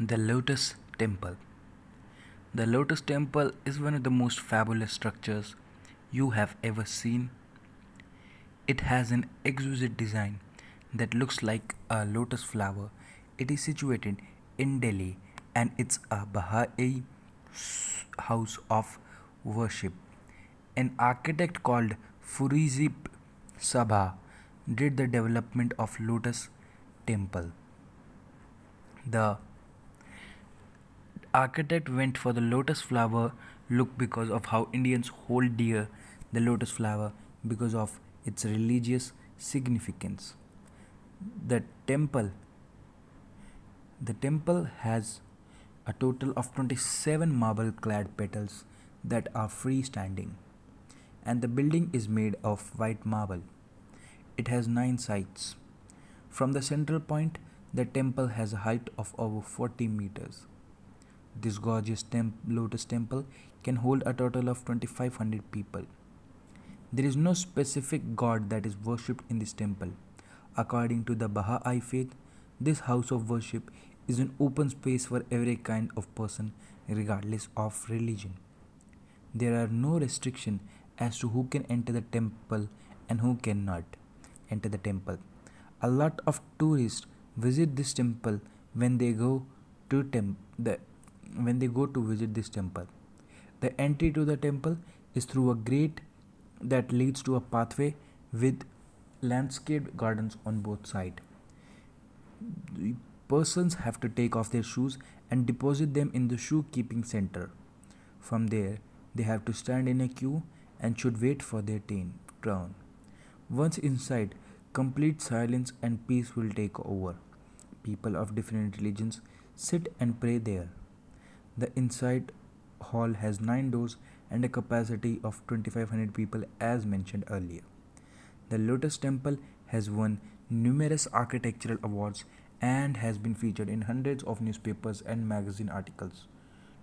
The Lotus Temple. The Lotus Temple is one of the most fabulous structures you have ever seen. It has an exquisite design that looks like a lotus flower. It is situated in Delhi and it's a Baha'i house of worship. An architect called Fariborz Sahba did the development of Lotus Temple. The architect went for the lotus flower look because of how Indians hold dear the lotus flower because of its religious significance. The temple the temple has a total of 27 marble clad petals that are freestanding and the building is made of white marble. It has 9 sides. From the central point the temple has a height of over 40 meters. This gorgeous temp- lotus temple can hold a total of 2500 people. There is no specific god that is worshipped in this temple. According to the Baha'i faith, this house of worship is an open space for every kind of person, regardless of religion. There are no restrictions as to who can enter the temple and who cannot enter the temple. A lot of tourists visit this temple when they go to temp- the when they go to visit this temple. The entry to the temple is through a gate that leads to a pathway with landscaped gardens on both sides. Persons have to take off their shoes and deposit them in the shoe keeping center. From there, they have to stand in a queue and should wait for their turn. Once inside, complete silence and peace will take over. People of different religions sit and pray there. The inside hall has 9 doors and a capacity of 2500 people as mentioned earlier. The Lotus Temple has won numerous architectural awards and has been featured in hundreds of newspapers and magazine articles.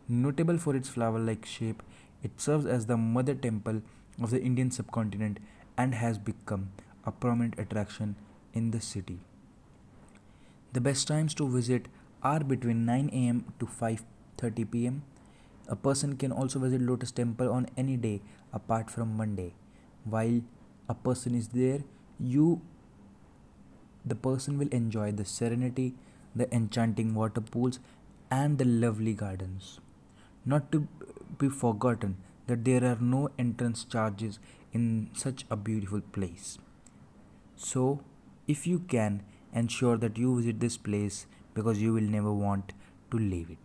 Notable for its flower like shape, it serves as the mother temple of the Indian subcontinent and has become a prominent attraction in the city. The best times to visit are between 9 am to 5:30 pm. A person can also visit Lotus Temple on any day apart from Monday. While a person is there, you the person will enjoy the serenity, the enchanting water pools and the lovely gardens. Not to be forgotten that there are no entrance charges in such a beautiful place. So, if you can, ensure that you visit this place because you will never want to leave it.